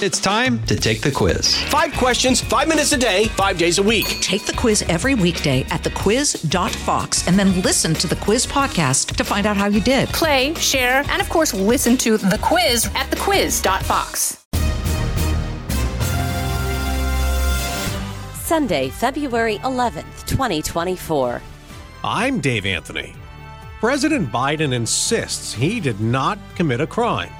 It's time to take the quiz. Five questions, five minutes a day, five days a week. Take the quiz every weekday at thequiz.fox and then listen to the quiz podcast to find out how you did. Play, share, and of course, listen to the quiz at thequiz.fox. Sunday, February 11th, 2024. I'm Dave Anthony. President Biden insists he did not commit a crime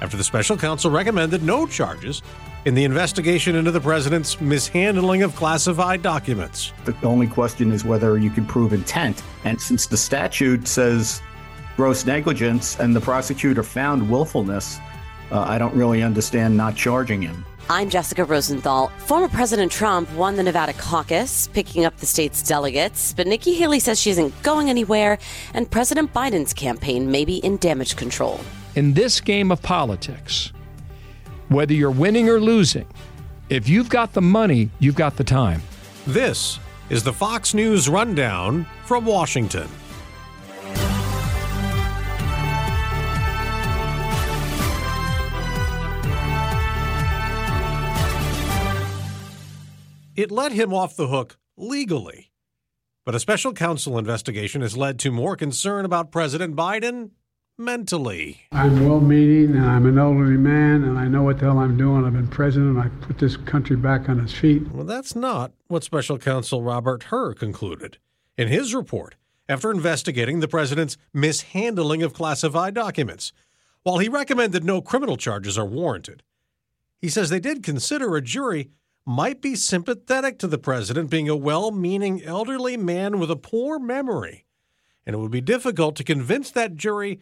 after the special counsel recommended no charges in the investigation into the president's mishandling of classified documents. The only question is whether you can prove intent. And since the statute says gross negligence and the prosecutor found willfulness, uh, I don't really understand not charging him. I'm Jessica Rosenthal. Former President Trump won the Nevada caucus, picking up the state's delegates, but Nikki Haley says she isn't going anywhere, and President Biden's campaign may be in damage control. In this game of politics, whether you're winning or losing, if you've got the money, you've got the time. This is the Fox News Rundown from Washington. It let him off the hook legally. But a special counsel investigation has led to more concern about President Biden mentally. I'm well meaning and I'm an elderly man and I know what the hell I'm doing. I've been president. And I put this country back on its feet. Well, that's not what special counsel Robert Hur concluded in his report after investigating the president's mishandling of classified documents. While he recommended no criminal charges are warranted, he says they did consider a jury might be sympathetic to the president being a well meaning elderly man with a poor memory. And it would be difficult to convince that jury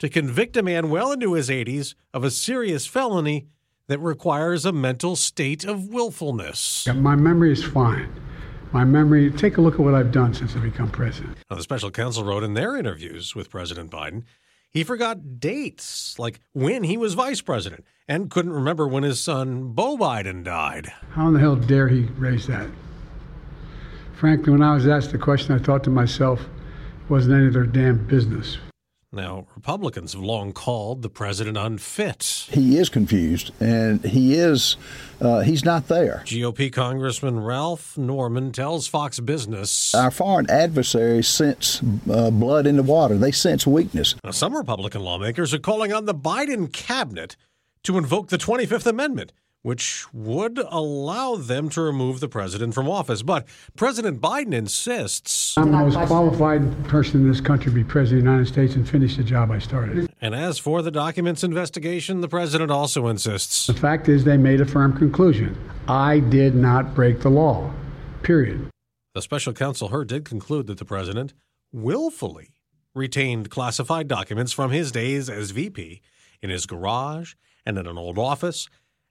to convict a man well into his 80s of a serious felony that requires a mental state of willfulness. My memory is fine. My memory, take a look at what I've done since I become president. Now, the special counsel wrote in their interviews with President Biden he forgot dates, like when he was vice president, and couldn't remember when his son, Beau Biden, died. How in the hell dare he raise that? Frankly, when I was asked the question, I thought to myself, it wasn't any of their damn business. Now, Republicans have long called the president unfit. He is confused, and he is, uh, he's not there. GOP Congressman Ralph Norman tells Fox Business Our foreign adversaries sense uh, blood in the water, they sense weakness. Now, some Republican lawmakers are calling on the Biden cabinet to invoke the 25th Amendment, which would allow them to remove the president from office. But President Biden insists. I'm the most qualified person in this country to be president of the United States and finish the job I started. And as for the documents investigation, the president also insists. The fact is, they made a firm conclusion. I did not break the law, period. The special counsel Hur did conclude that the president willfully retained classified documents from his days as VP in his garage and in an old office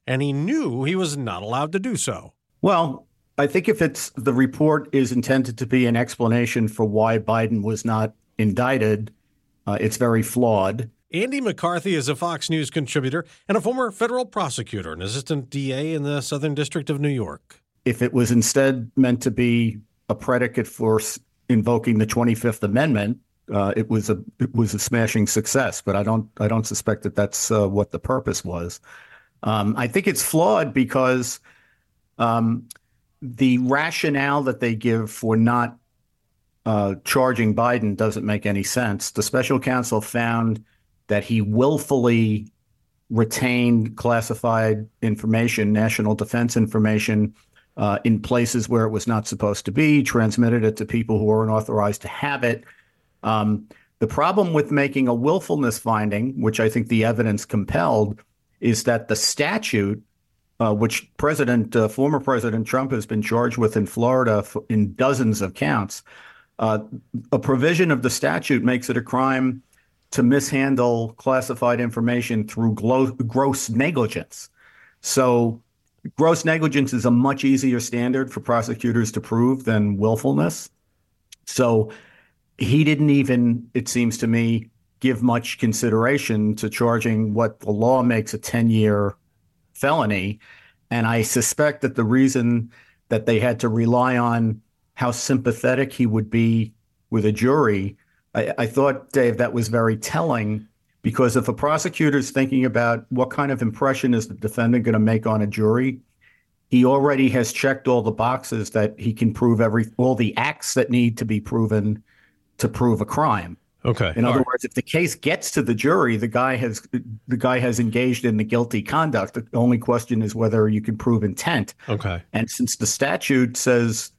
and he knew he was not allowed to do so. Well, I think if it's the report is intended to be an explanation for why Biden was not indicted, uh, it's very flawed. Andy McCarthy is a Fox News contributor and a former federal prosecutor and assistant DA in the Southern District of New York. If it was instead meant to be a predicate for invoking the 25th Amendment, uh, it was a it was a smashing success. But I don't I don't suspect that that's uh, what the purpose was. Um, I think it's flawed because um, the rationale that they give for not uh, charging Biden doesn't make any sense. The special counsel found that he willfully retained classified information, national defense information, uh, in places where it was not supposed to be, transmitted it to people who weren't authorized to have it. Um, the problem with making a willfulness finding, which I think the evidence compelled, is that the statute, uh, which President, uh, former President Trump has been charged with in Florida in dozens of counts, uh, a provision of the statute makes it a crime to mishandle classified information through glo- gross negligence. So, gross negligence is a much easier standard for prosecutors to prove than willfulness. So, he didn't even, it seems to me, give much consideration to charging what the law makes a 10 year felony. And I suspect that the reason that they had to rely on how sympathetic he would be with a jury, I, I thought, Dave, that was very telling Because if a prosecutor is thinking about what kind of impression is the defendant going to make on a jury, he already has checked all the boxes that he can prove every all the acts that need to be proven to prove a crime. Okay. In All other right. words, if the case gets to the jury, the guy has the guy has engaged in the guilty conduct. The only question is whether you can prove intent. Okay. And since the statute says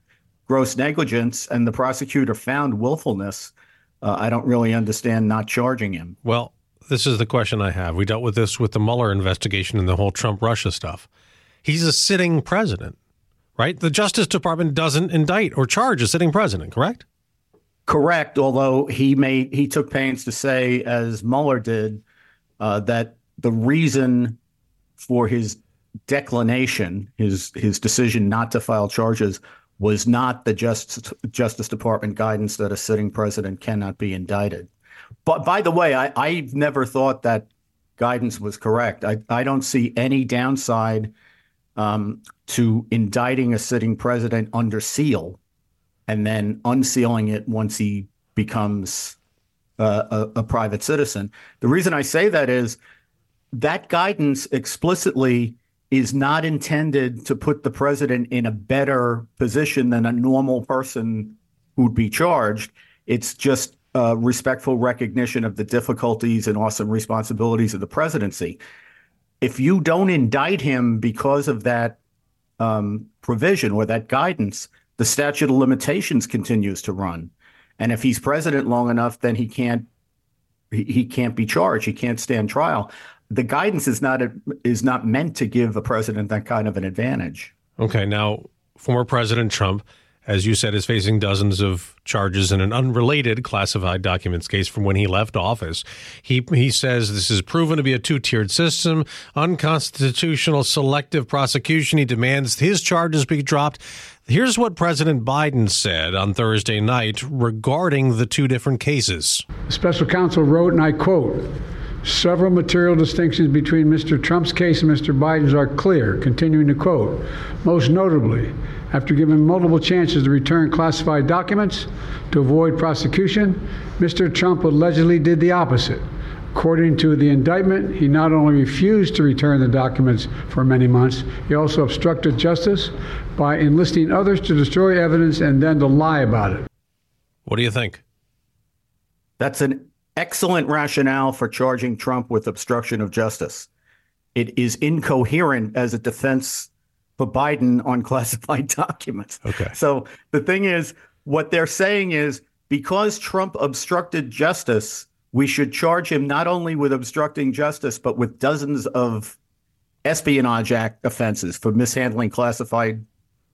gross negligence and the prosecutor found willfulness, uh, I don't really understand not charging him. Well, this is the question I have. We dealt with this with the Mueller investigation and the whole Trump Russia stuff. He's a sitting president, right? The Justice Department doesn't indict or charge a sitting president, correct? Correct, although he made he took pains to say, as Mueller did, uh, that the reason for his declination, his his decision not to file charges, was not the Justice Justice Department guidance that a sitting president cannot be indicted. But by the way, I, I've never thought that guidance was correct. I, I don't see any downside um, to indicting a sitting president under seal and then unsealing it once he becomes uh, a, a private citizen. The reason I say that is that guidance explicitly is not intended to put the president in a better position than a normal person who'd be charged. It's just uh, respectful recognition of the difficulties and awesome responsibilities of the presidency. If you don't indict him because of that um, provision or that guidance, the statute of limitations continues to run. And if he's president long enough, then he can't he, can't be charged. He can't stand trial. The guidance is not a, is not meant to give a president that kind of an advantage. Okay. Now, former President Trump, as you said, is facing dozens of charges in an unrelated classified documents case from when he left office. He he says this is proven to be a two-tiered system, unconstitutional selective prosecution. He demands his charges be dropped. Here's what President Biden said on Thursday night regarding the two different cases. The special counsel wrote, and I quote, Several material distinctions between Mr. Trump's case and Mr. Biden's are clear. Continuing to quote, most notably, after given multiple chances to return classified documents to avoid prosecution, Mr. Trump allegedly did the opposite. According to the indictment, he not only refused to return the documents for many months, he also obstructed justice by enlisting others to destroy evidence and then to lie about it. What do you think? That's an excellent rationale for charging Trump with obstruction of justice. It is incoherent as a defense for Biden on classified documents. Okay. So the thing is, what they're saying is because Trump obstructed justice, we should charge him not only with obstructing justice, but with dozens of Espionage Act offenses for mishandling classified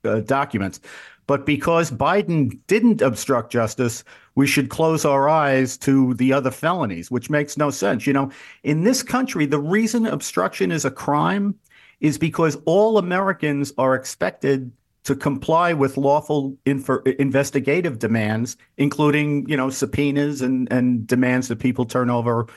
uh, documents. But because Biden didn't obstruct justice, we should close our eyes to the other felonies, which makes no sense. You know, in this country, the reason obstruction is a crime is because all Americans are expected to comply with lawful infor- investigative demands, including, you know, subpoenas and, and demands that people turn over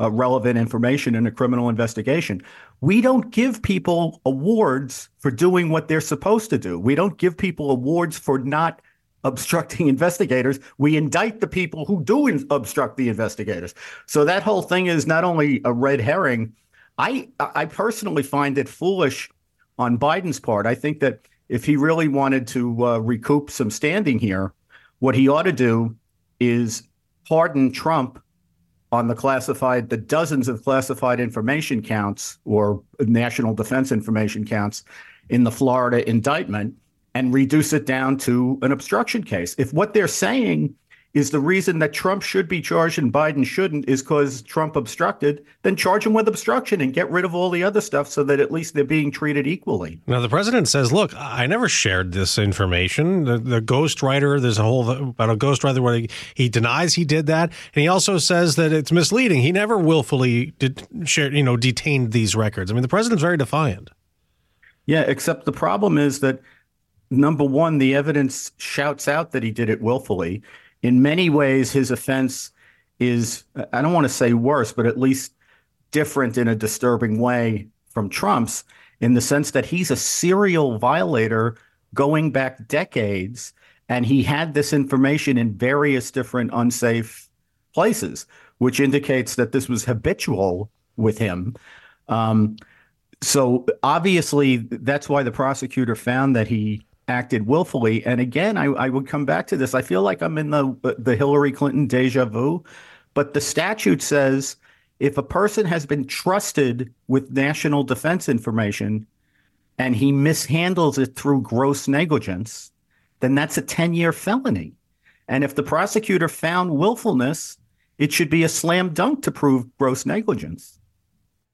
uh, relevant information in a criminal investigation. We don't give people awards for doing what they're supposed to do. We don't give people awards for not obstructing investigators. We indict the people who do in- obstruct the investigators. So that whole thing is not only a red herring. I I personally find it foolish on Biden's part. I think that if he really wanted to uh, recoup some standing here, what he ought to do is pardon Trump on the classified, the dozens of classified information counts or national defense information counts in the Florida indictment and reduce it down to an obstruction case. If what they're saying is the reason that Trump should be charged and Biden shouldn't is because Trump obstructed, then charge him with obstruction and get rid of all the other stuff so that at least they're being treated equally. Now, the president says, look, I never shared this information. The, the ghostwriter, there's a whole about a ghostwriter where he, he denies he did that. And he also says that it's misleading. He never willfully did share, you know, detained these records. I mean, the president's very defiant. Yeah, except the problem is that number one, the evidence shouts out that he did it willfully. In many ways, his offense is, I don't want to say worse, but at least different in a disturbing way from Trump's in the sense that he's a serial violator going back decades. And he had this information in various different unsafe places. which indicates that this was habitual with him. Um, so obviously, that's why the prosecutor found that he acted willfully. And again, I, I would come back to this. I feel like I'm in the the Hillary Clinton deja vu, but the statute says if a person has been trusted with national defense information and he mishandles it through gross negligence, then that's a 10 year felony. And if the prosecutor found willfulness, it should be a slam dunk to prove gross negligence.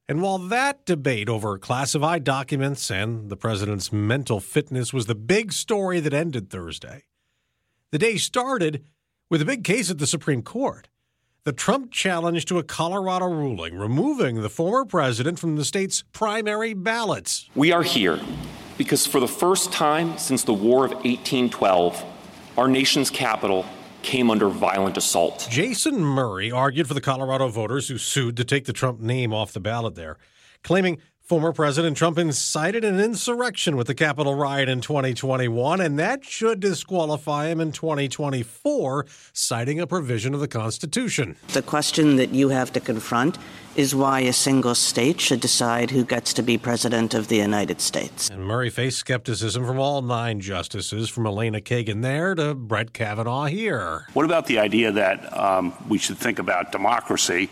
And while that debate over classified documents and the president's mental fitness was the big story that ended Thursday, the day started with a big case at the Supreme Court. The Trump challenge to a Colorado ruling removing the former president from the state's primary ballots. We are here because for the first time since the War of 1812, our nation's capital came under violent assault. Jason Murray argued for the Colorado voters who sued to take the Trump name off the ballot there, claiming former President Trump incited an insurrection with the Capitol riot in 2021, and that should disqualify him in 2024, citing a provision of the Constitution. The question that you have to confront is why a single state should decide who gets to be president of the United States. And Murray faced skepticism from all nine justices, from Elena Kagan there to Brett Kavanaugh here. What about the idea that um, we should think about democracy,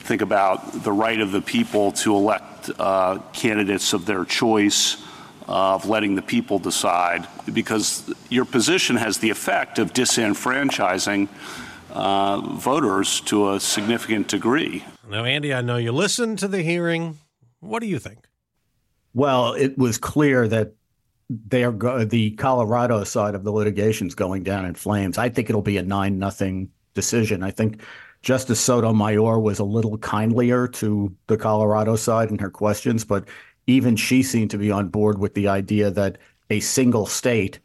think about the right of the people to elect uh, candidates of their choice? of letting the people decide, because your position has the effect of disenfranchising uh, voters to a significant degree. Now, Andy, I know you listened to the hearing. What do you think? Well, it was clear that they are go- the Colorado side of the litigation is going down in flames. I think it'll be a nine nothing decision. I think Justice Sotomayor was a little kindlier to the Colorado side in her questions, but even she seemed to be on board with the idea that a single state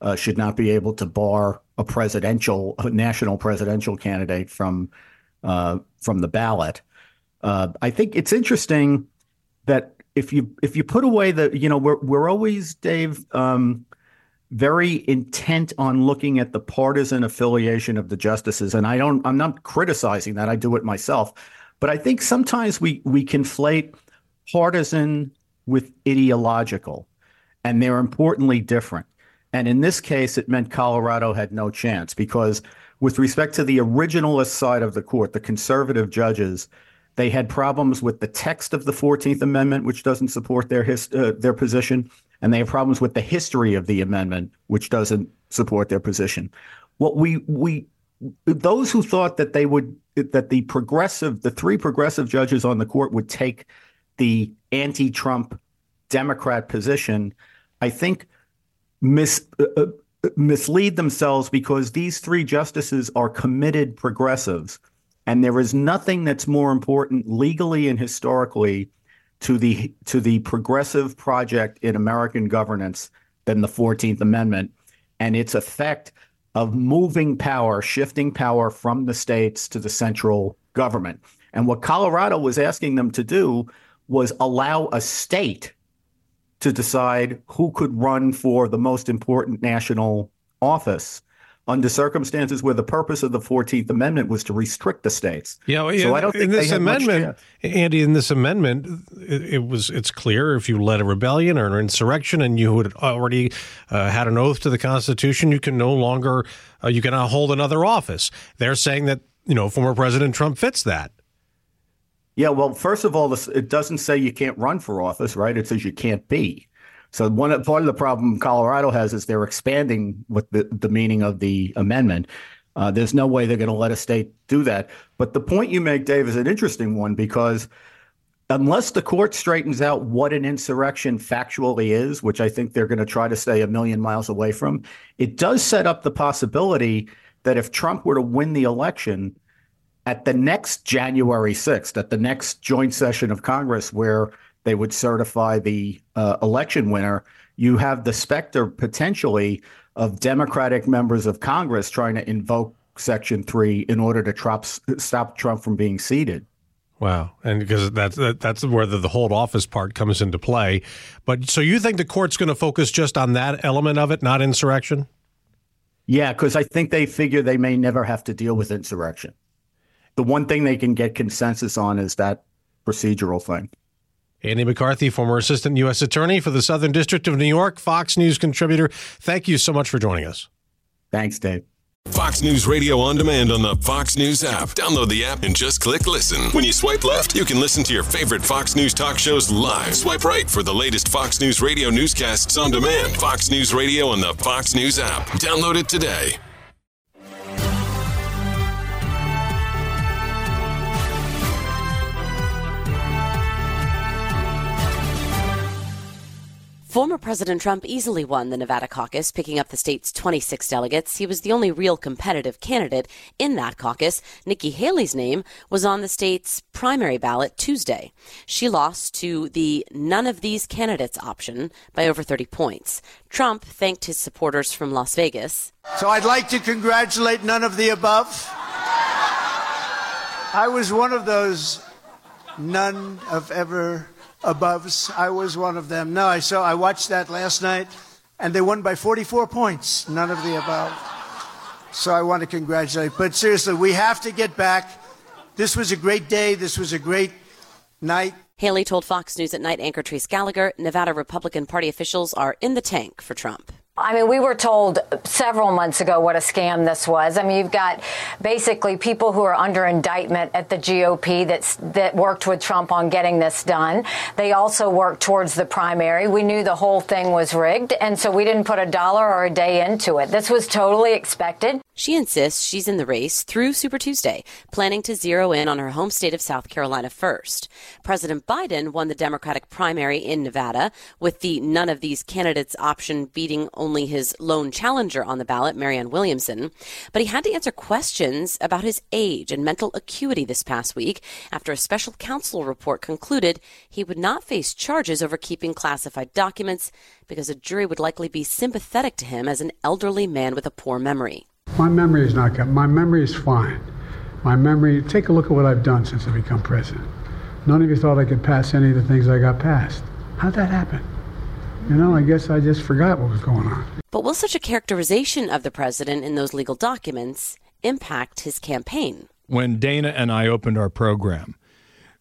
uh, should not be able to bar a presidential, a national presidential candidate from uh, from the ballot. Uh, I think it's interesting that if you if you put away the, you know, we're we're always Dave um, very intent on looking at the partisan affiliation of the justices, and I don't. I'm not criticizing that. I do it myself, but I think sometimes we we conflate partisan with ideological, and they're importantly different. And in this case, it meant Colorado had no chance because, with respect to the originalist side of the court, the conservative judges, they had problems with the text of the 14th Amendment, which doesn't support their his, uh, their position, and they have problems with the history of the amendment, which doesn't support their position. What we we those who thought that they would that the progressive the three progressive judges on the court would take the anti-Trump Democrat position, I think mis, uh, uh, mislead themselves because these three justices are committed progressives. And there is nothing that's more important legally and historically to the to the progressive project in American governance than the 14th Amendment and its effect of moving power, shifting power from the states to the central government. And what Colorado was asking them to do was allow a state to decide who could run for the most important national office under circumstances where the purpose of the 14th Amendment was to restrict the states. Yeah, well, so I don't think in this amendment, Andy, in this amendment, it, it, was it's clear if you led a rebellion or an insurrection and you had already uh, had an oath to the Constitution, you can no longer uh, you cannot hold another office. They're saying that you know former President Trump fits that. Yeah, well, first of all, it doesn't say you can't run for office, right? It says you can't be. So one part of the problem Colorado has is they're expanding what the, the meaning of the amendment. Uh, there's no way they're going to let a state do that. But the point you make, Dave, is an interesting one because unless the court straightens out what an insurrection factually is, which I think they're going to try to stay a million miles away from, it does set up the possibility that if Trump were to win the election, at the next January 6th, at the next joint session of Congress where they would certify the uh, election winner, you have the specter potentially of Democratic members of Congress trying to invoke Section 3 in order to trump, stop Trump from being seated. Wow, and because that's that's where the, the hold office part comes into play. But so you think the court's going to focus just on that element of it, not insurrection? Yeah, because I think they figure they may never have to deal with insurrection. the one thing they can get consensus on is that procedural thing. Andy McCarthy, former assistant U.S. attorney for the Southern District of New York, Fox News contributor. Thank you so much for joining us. Thanks, Dave. Fox News Radio on demand on the Fox News app. Download the app and just click listen. When you swipe left, you can listen to your favorite Fox News talk shows live. Swipe right for the latest Fox News Radio newscasts on demand. Fox News Radio on the Fox News app. Download it today. Former President Trump easily won the Nevada caucus, picking up the state's 26 delegates. He was the only real competitive candidate in that caucus. Nikki Haley's name was on the state's primary ballot Tuesday. She lost to the none of these candidates option by over 30 points. Trump thanked his supporters from Las Vegas. So I'd like to congratulate none of the above. I was one of those none of ever aboves. I was one of them. No, I saw. I watched that last night, and they won by 44 points. None of the above. So I want to congratulate. But seriously, we have to get back. This was a great day. This was a great night. Haley told Fox News at night anchor Trace Gallagher Nevada Republican Party officials are in the tank for Trump. I mean, we were told several months ago what a scam this was. I mean, you've got basically people who are under indictment at the GOP that's, that worked with Trump on getting this done. They also worked towards the primary. We knew the whole thing was rigged, and so we didn't put a dollar or a day into it. This was totally expected. She insists she's in the race through Super Tuesday, planning to zero in on her home state of South Carolina first. President Biden won the Democratic primary in Nevada, with the none of these candidates option beating only his lone challenger on the ballot, Marianne Williamson. But he had to answer questions about his age and mental acuity this past week after a special counsel report concluded he would not face charges over keeping classified documents because a jury would likely be sympathetic to him as an elderly man with a poor memory. My memory is not good. My memory is fine. My memory, take a look at what I've done since I become president. None of you thought I could pass any of the things I got passed. How'd that happen? You know, I guess I just forgot what was going on. But will such a characterization of the president in those legal documents impact his campaign? When Dana and I opened our program,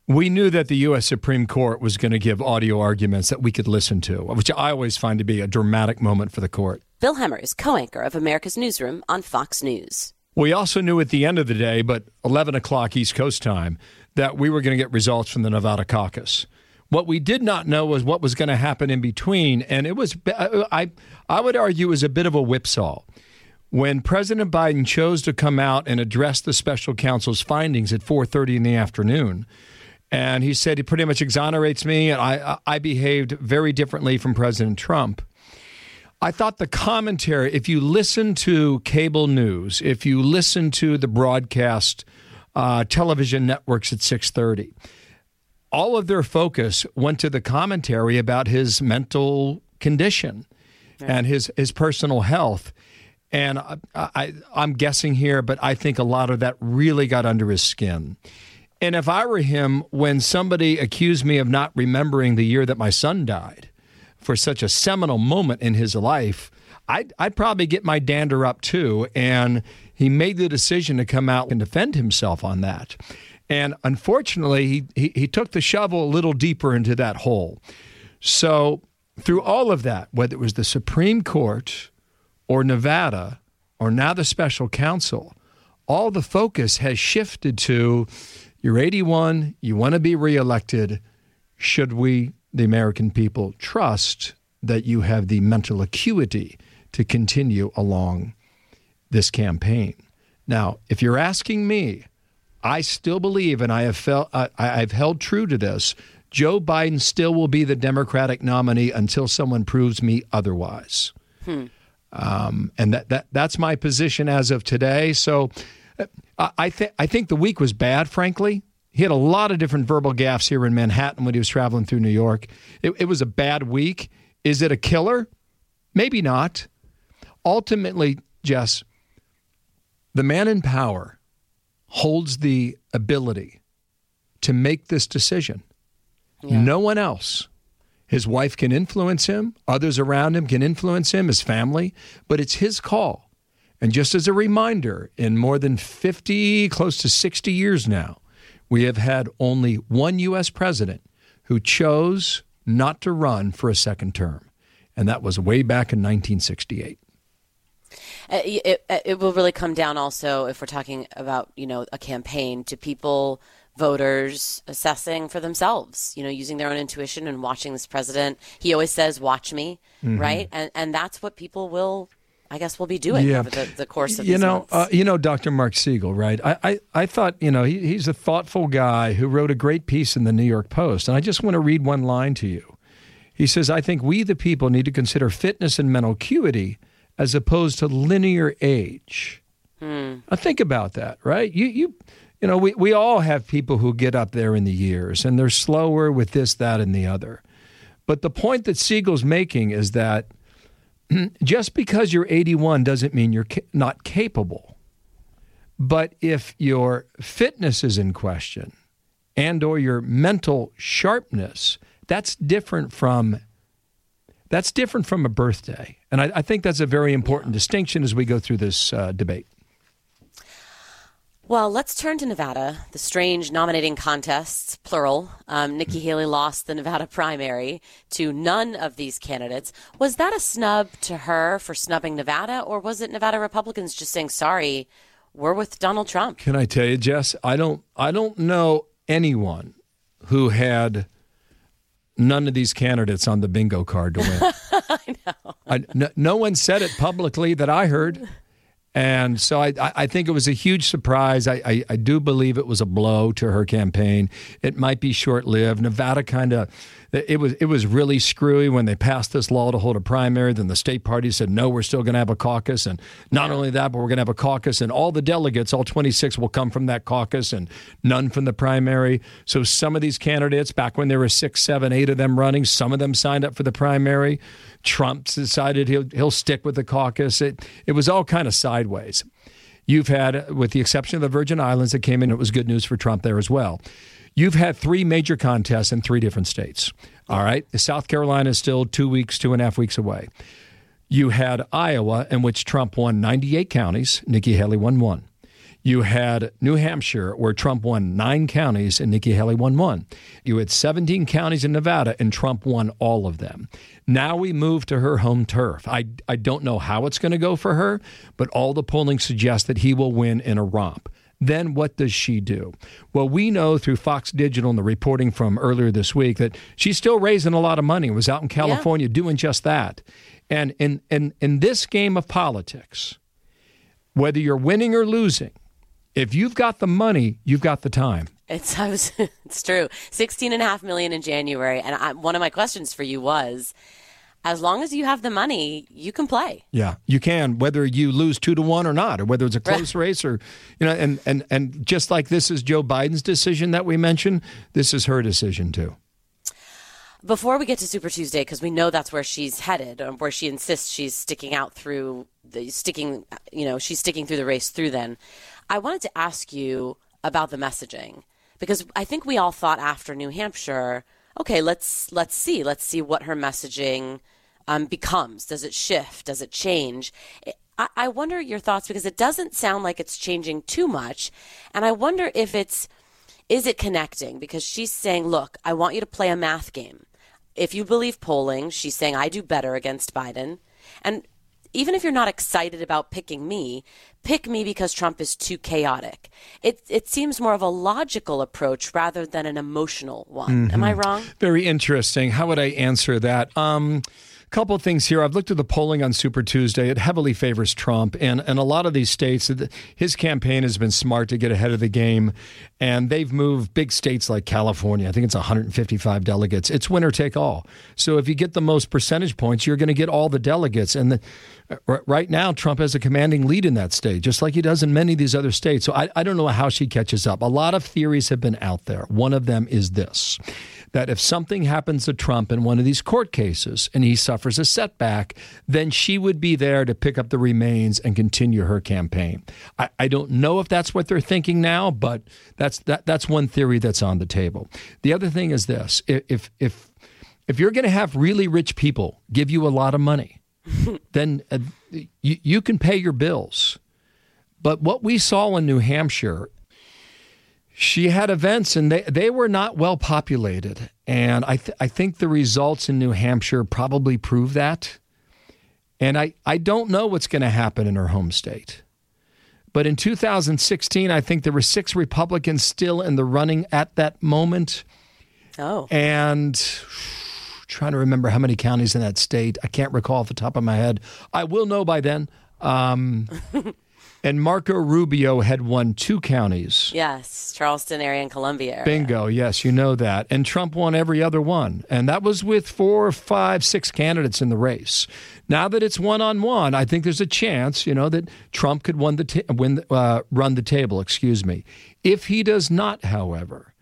we knew that the U.S. Supreme Court was going to give audio arguments that we could listen to, which I always find to be a dramatic moment for the court. Bill Hemmer is co anchor of America's Newsroom on Fox News. We also knew at the end of the day, but 11 o'clock East Coast time, that we were going to get results from the Nevada caucus. What we did not know was what was going to happen in between, and it was I I would argue was a bit of a whipsaw. When President Biden chose to come out and address the special counsel's findings at 4:30 in the afternoon, and he said he pretty much exonerates me, and I I behaved very differently from President Trump. I thought the commentary, if you listen to cable news, if you listen to the broadcast uh, television networks at 6:30, all of their focus went to the commentary about his mental condition yeah. and his his personal health. And I, I, I'm guessing here, but I think a lot of that really got under his skin. And if I were him, when somebody accused me of not remembering the year that my son died, for such a seminal moment in his life, I'd, I'd probably get my dander up too. And he made the decision to come out and defend himself on that. And unfortunately, he, he, he took the shovel a little deeper into that hole. So, through all of that, whether it was the Supreme Court or Nevada or now the special counsel, all the focus has shifted to you're 81, you want to be reelected. Should we, the American people, trust that you have the mental acuity to continue along this campaign? Now, if you're asking me, I still believe, and I have felt uh, I've held true to this. Joe Biden still will be the Democratic nominee until someone proves me otherwise. Hmm. Um, and that, that that's my position as of today. So uh, I think I think the week was bad, frankly. He had a lot of different verbal gaffes here in Manhattan when he was traveling through New York. It, it was a bad week. Is it a killer? Maybe not. Ultimately, Jess, the man in power holds the ability to make this decision. Yeah. No one else. His wife can influence him, others around him can influence him, his family, but it's his call. And just as a reminder, in more than 50, close to 60 years now, we have had only one U.S. president who chose not to run for a second term. And that was way back in 1968. Uh, it, it, it will really come down also if we're talking about you know a campaign to people voters assessing for themselves you know using their own intuition and watching this president he always says watch me Mhm. right and and that's what people will i guess we'll be doing Yeah. over the, the course of you know, uh, you know, Dr. Marc Siegel, right? I, I, I thought, you know, he, he's a thoughtful guy who wrote a great piece in the New York Post, and I just want to read one line to you. He says, "I think we, the people, need to consider fitness and mental acuity as opposed to linear age." Hmm. Now think about that, right? You, you, you know, we, we all have people who get up there in the years, and they're slower with this, that, and the other. But the point that Siegel's making is that just because you're 81 doesn't mean you're ca- not capable. But if your fitness is in question and or your mental sharpness, that's different from that's different from a birthday. And I, I think that's a very important distinction as we go through this uh, debate. Well, let's turn to Nevada, the strange nominating contests, plural. Um, Nikki Haley lost the Nevada primary to none of these candidates. Was that a snub to her for snubbing Nevada, or was it Nevada Republicans just saying, sorry, we're with Donald Trump? Can I tell you, Jess? I don't I don't know anyone who had none of these candidates on the bingo card to win. I know. I, no, no one said it publicly that I heard. And so I, I think it was a huge surprise. I, I, I do believe it was a blow to her campaign. It might be short lived. Nevada kind of, it was it was really screwy when they passed this law to hold a primary. Then the state party said, no, we're still going to have a caucus. And not only that, but we're going to have a caucus. And all the delegates, all 26, will come from that caucus and none from the primary. So some of these candidates, back when there were six, seven, eight of them running, some of them signed up for the primary. Trump decided he'll he'll stick with the caucus. It it was all kind of sideways. You've had, with the exception of the Virgin Islands that came in, it was good news for Trump there as well. You've had three major contests in three different states. All right, South Carolina is still two weeks, two and a half weeks away. You had Iowa, in which Trump won 98 counties, Nikki Haley won one. You had New Hampshire, where Trump won nine counties and Nikki Haley won one. You had 17 counties in Nevada, and Trump won all of them. Now we move to her home turf. I, I don't know how it's going to go for her, but all the polling suggests that he will win in a romp. Then what does she do? Well, we know through Fox Digital and the reporting from earlier this week that she's still raising a lot of money. Was out in California doing just that. And in, in, in this game of politics, whether you're winning or losing, if you've got the money, you've got the time. It's I was, it's true. Sixteen and a half million in January, and I, one of my questions for you was, as long as you have the money, you can play. Yeah, you can, whether you lose two to one or not, or whether it's a close race, or you know, and and and just like this is Joe Biden's decision that we mentioned, this is her decision too. Before we get to Super Tuesday, because we know that's where she's headed, or where she insists she's sticking out through the sticking, you know, she's sticking through the race through. Then, I wanted to ask you about the messaging because I think we all thought after New Hampshire, okay, let's let's see, let's see what her messaging um, becomes. Does it shift? Does it change? I, I wonder your thoughts because it doesn't sound like it's changing too much, and I wonder if it's is it connecting because she's saying, look, I want you to play a math game. If you believe polling, she's saying I do better against Biden, and even if you're not excited about picking me, pick me because Trump is too chaotic. It it seems more of a logical approach rather than an emotional one. Am I Mhm. wrong? Very interesting. How would I answer that? Um, couple of things here. I've looked at the polling on Super Tuesday. It heavily favors Trump, and and a lot of these states, his campaign has been smart to get ahead of the game, and they've moved big states like California. I think it's 155 delegates. It's winner take all. So if you get the most percentage points, you're going to get all the delegates. And the, uh, right now, Trump has a commanding lead in that state, just like he does in many of these other states. So I, I don't know how she catches up. A lot of theories have been out there. One of them is this that if something happens to Trump in one of these court cases and he suffers a setback, then she would be there to pick up the remains and continue her campaign. I, I don't know if that's what they're thinking now, but that's that, that's one theory that's on the table. The other thing is this: if if if you're going to have really rich people give you a lot of money, then uh, you, you can pay your bills. But what we saw in New Hampshire, she had events and they, they were not well populated. And I, th- I think the results in New Hampshire probably prove that. And I, I don't know what's going to happen in her home state. But in 2016, I think there were six Republicans still in the running at that moment. Oh. And trying to remember how many counties in that state. I can't recall off the top of my head. I will know by then. Um, and Marco Rubio had won two counties. Yes, Charleston area and Columbia area. Bingo. Yes, you know that. And Trump won every other one. And that was with four, five, six candidates in the race. Now that it's one on one, I think there's a chance, you know, that Trump could win the ta- win, uh, run the table. Excuse me. If he does not, however,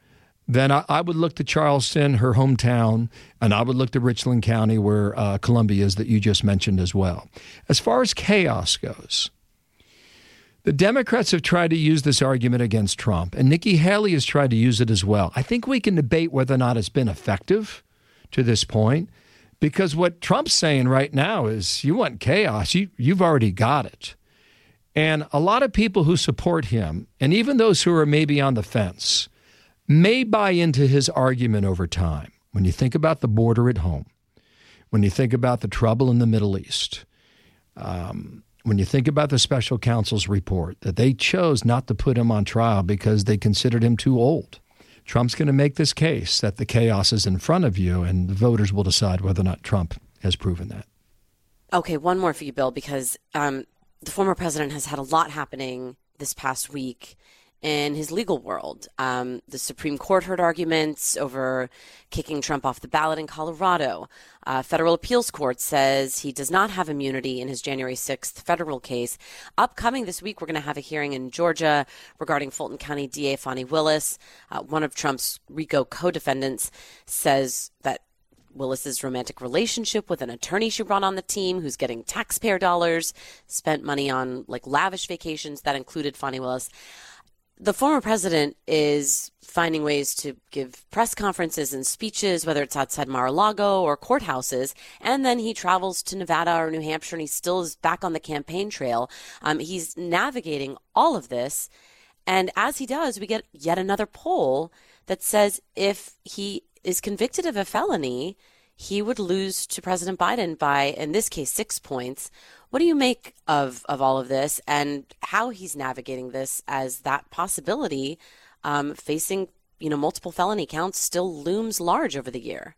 then I, I, would look to Charleston, her hometown, and I would look to Richland County, where uh, Columbia is, that you just mentioned as well. As far as chaos goes, the Democrats have tried to use this argument against Trump, and Nikki Haley has tried to use it as well. I think we can debate whether or not it's been effective to this point, because what Trump's saying right now is you want chaos, you, you've already got it. And a lot of people who support him, and even those who are maybe on the fence, may buy into his argument over time. When you think about the border at home, when you think about the trouble in the Middle East, um, when you think about the special counsel's report, that they chose not to put him on trial because they considered him too old. Trump's going to make this case that the chaos is in front of you, and the voters will decide whether or not Trump has proven that. Okay, one more for you, Bill, because um, the former president has had a lot happening this past week in his legal world. Um, the Supreme Court heard arguments over kicking Trump off the ballot in Colorado. Uh, federal appeals court says he does not have immunity in his January 6th federal case. Upcoming this week, we're going to have a hearing in Georgia regarding Fulton County DA Fani Willis. Uh, one of Trump's RICO co defendants says that Willis's romantic relationship with an attorney she brought on the team who's getting taxpayer dollars, spent money on like lavish vacations that included Fani Willis the former president is finding ways to give press conferences and speeches, whether it's outside Mar a Lago or courthouses, and then he travels to Nevada or New Hampshire and he still is back on the campaign trail. Um, he's navigating all of this. And as he does, we get yet another poll that says if he is convicted of a felony, he would lose to President Biden by, in this case, six points. What do you make of, of all of this and how he's navigating this as that possibility um, facing you know multiple felony counts still looms large over the year?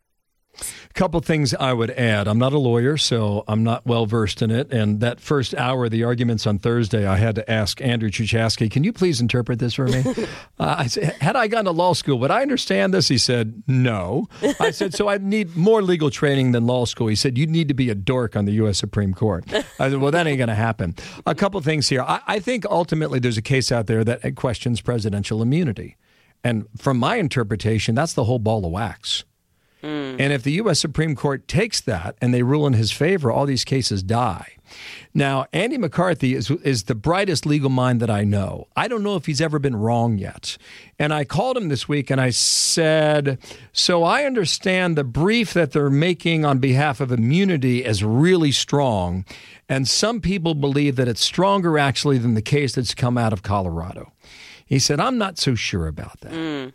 A couple things I would add. I'm not a lawyer, so I'm not well versed in it. And that first hour of the arguments on Thursday, I had to ask Andrew Chuchaski, can you please interpret this for me? uh, I said, had I gone to law school, would I understand this? He said, no. I said, so I need more legal training than law school. He said, you need to be a dork on the U.S. Supreme Court. I said, well, that ain't going to happen. A couple things here. I, I think ultimately there's a case out there that questions presidential immunity. And from my interpretation, that's the whole ball of wax. Mm. And if the U.S. Supreme Court takes that and they rule in his favor, all these cases die. Now, Andy McCarthy is, is the brightest legal mind that I know. I don't know if he's ever been wrong yet. And I called him this week and I said, So I understand the brief that they're making on behalf of immunity is really strong. And some people believe that it's stronger actually than the case that's come out of Colorado. He said, I'm not so sure about that. Mm.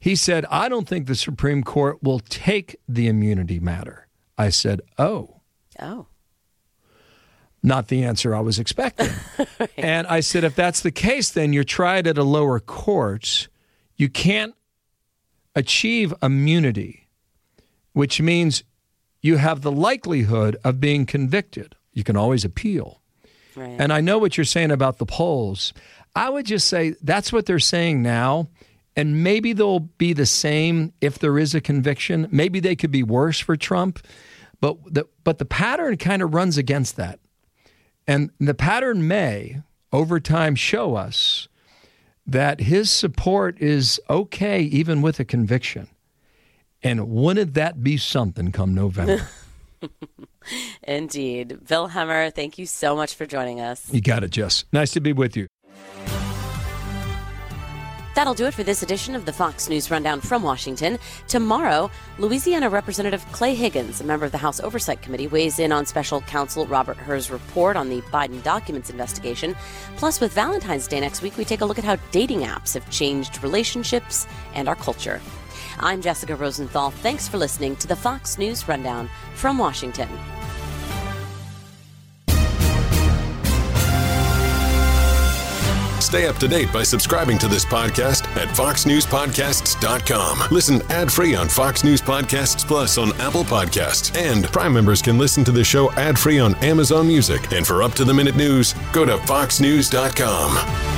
He said, I don't think the Supreme Court will take the immunity matter. I said, Oh. Oh. Not the answer I was expecting. right. And I said, if that's the case, then you're tried at a lower court. You can't achieve immunity, which means you have the likelihood of being convicted. You can always appeal. Right. And I know what you're saying about the polls. I would just say that's what they're saying now. And maybe they'll be the same if there is a conviction. Maybe they could be worse for Trump. But the, but the pattern kind of runs against that. And the pattern may, over time, show us that his support is okay even with a conviction. And wouldn't that be something come November? Indeed. Bill Hemmer, thank you so much for joining us. You got it, Jess. Nice to be with you. That'll do it for this edition of the Fox News Rundown from Washington. Tomorrow, Louisiana Representative Clay Higgins, a member of the House Oversight Committee, weighs in on special counsel Robert Hur's report on the Biden documents investigation. Plus, with Valentine's Day next week, we take a look at how dating apps have changed relationships and our culture. I'm Jessica Rosenthal. Thanks for listening to the Fox News Rundown from Washington. Stay up to date by subscribing to this podcast at foxnewspodcasts.com. Listen ad-free on Fox News Podcasts Plus on Apple Podcasts. And Prime members can listen to the show ad-free on Amazon Music. And for up-to-the-minute news, go to foxnews.com.